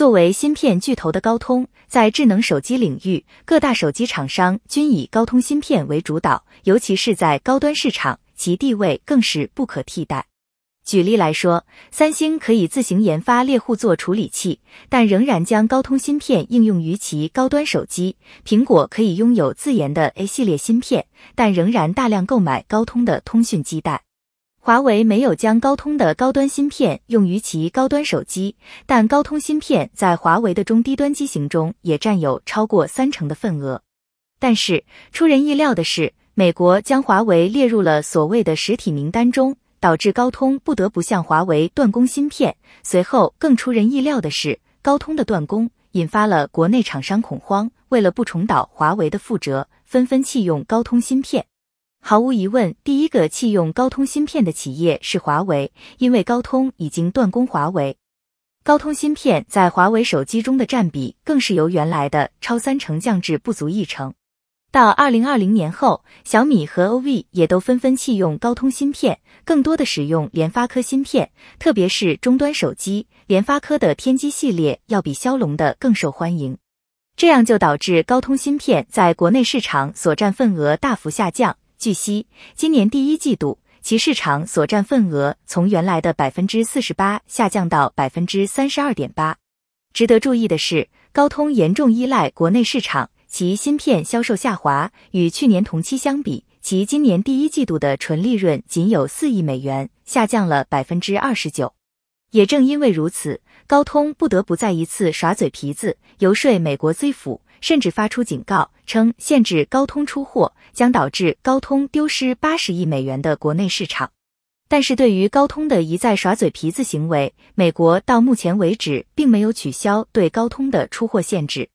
作为芯片巨头的高通，在智能手机领域，各大手机厂商均以高通芯片为主导，尤其是在高端市场，其地位更是不可替代。举例来说，三星可以自行研发猎户座处理器，但仍然将高通芯片应用于其高端手机；苹果可以拥有自研的 A 系列芯片，但仍然大量购买高通的通讯基带。华为没有将高通的高端芯片用于其高端手机，但高通芯片在华为的中低端机型中也占有超过三成的份额。但是出人意料的是，美国将华为列入了所谓的实体名单中，导致高通不得不向华为断供芯片。随后更出人意料的是，高通的断供引发了国内厂商恐慌，为了不重蹈华为的覆辙，纷纷弃用高通芯片。毫无疑问，第一个弃用高通芯片的企业是华为，因为高通已经断供华为。高通芯片在华为手机中的占比更是由原来的超三成降至不足一成。到二零二零年后，小米和 OV 也都纷纷弃用高通芯片，更多的使用联发科芯片，特别是终端手机，联发科的天玑系列要比骁龙的更受欢迎。这样就导致高通芯片在国内市场所占份额大幅下降。据悉，今年第一季度其市场所占份额从原来的百分之四十八下降到百分之三十二点八。值得注意的是，高通严重依赖国内市场，其芯片销售下滑，与去年同期相比，其今年第一季度的纯利润仅有四亿美元，下降了百分之二十九。也正因为如此，高通不得不再一次耍嘴皮子，游说美国 Z 府。甚至发出警告，称限制高通出货将导致高通丢失八十亿美元的国内市场。但是，对于高通的一再耍嘴皮子行为，美国到目前为止并没有取消对高通的出货限制，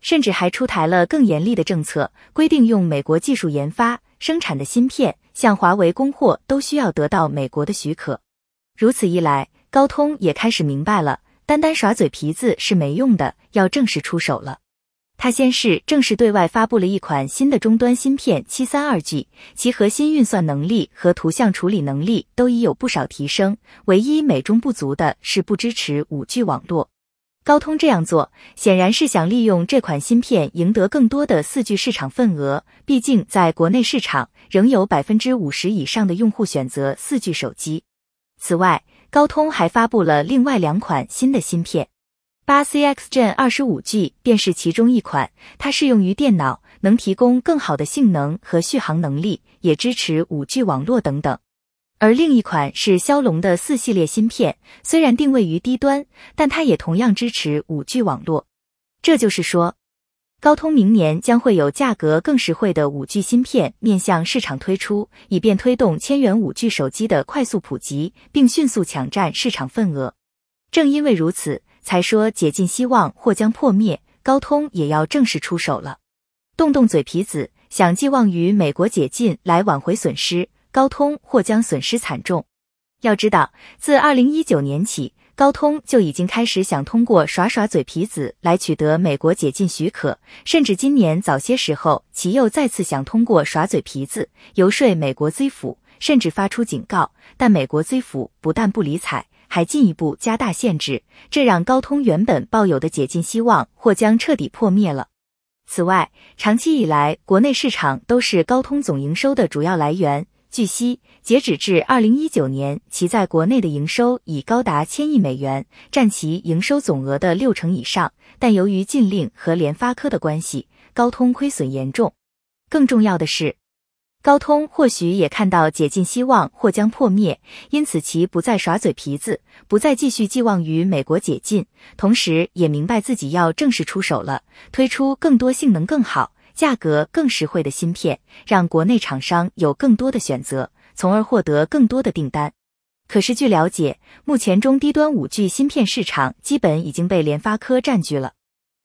甚至还出台了更严厉的政策，规定用美国技术研发生产的芯片向华为供货都需要得到美国的许可。如此一来，高通也开始明白了，单单耍嘴皮子是没用的，要正式出手了。它先是正式对外发布了一款新的终端芯片七三二 G，其核心运算能力和图像处理能力都已有不少提升，唯一美中不足的是不支持五 G 网络。高通这样做显然是想利用这款芯片赢得更多的四 G 市场份额，毕竟在国内市场仍有百分之五十以上的用户选择四 G 手机。此外，高通还发布了另外两款新的芯片。八 CX Gen 二十五 G 便是其中一款，它适用于电脑，能提供更好的性能和续航能力，也支持五 G 网络等等。而另一款是骁龙的四系列芯片，虽然定位于低端，但它也同样支持五 G 网络。这就是说，高通明年将会有价格更实惠的五 G 芯片面向市场推出，以便推动千元五 G 手机的快速普及，并迅速抢占市场份额。正因为如此。才说解禁希望或将破灭，高通也要正式出手了。动动嘴皮子，想寄望于美国解禁来挽回损失，高通或将损失惨重。要知道，自二零一九年起，高通就已经开始想通过耍耍嘴皮子来取得美国解禁许可，甚至今年早些时候，其又再次想通过耍嘴皮子游说美国 Z 府，甚至发出警告，但美国 Z 府不但不理睬。还进一步加大限制，这让高通原本抱有的解禁希望或将彻底破灭了。此外，长期以来，国内市场都是高通总营收的主要来源。据悉，截止至二零一九年，其在国内的营收已高达千亿美元，占其营收总额的六成以上。但由于禁令和联发科的关系，高通亏损严重。更重要的是。高通或许也看到解禁希望或将破灭，因此其不再耍嘴皮子，不再继续寄望于美国解禁，同时也明白自己要正式出手了，推出更多性能更好、价格更实惠的芯片，让国内厂商有更多的选择，从而获得更多的订单。可是据了解，目前中低端五 G 芯片市场基本已经被联发科占据了。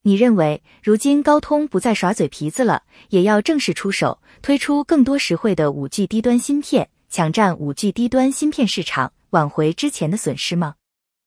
你认为，如今高通不再耍嘴皮子了，也要正式出手，推出更多实惠的五 G 低端芯片，抢占五 G 低端芯片市场，挽回之前的损失吗？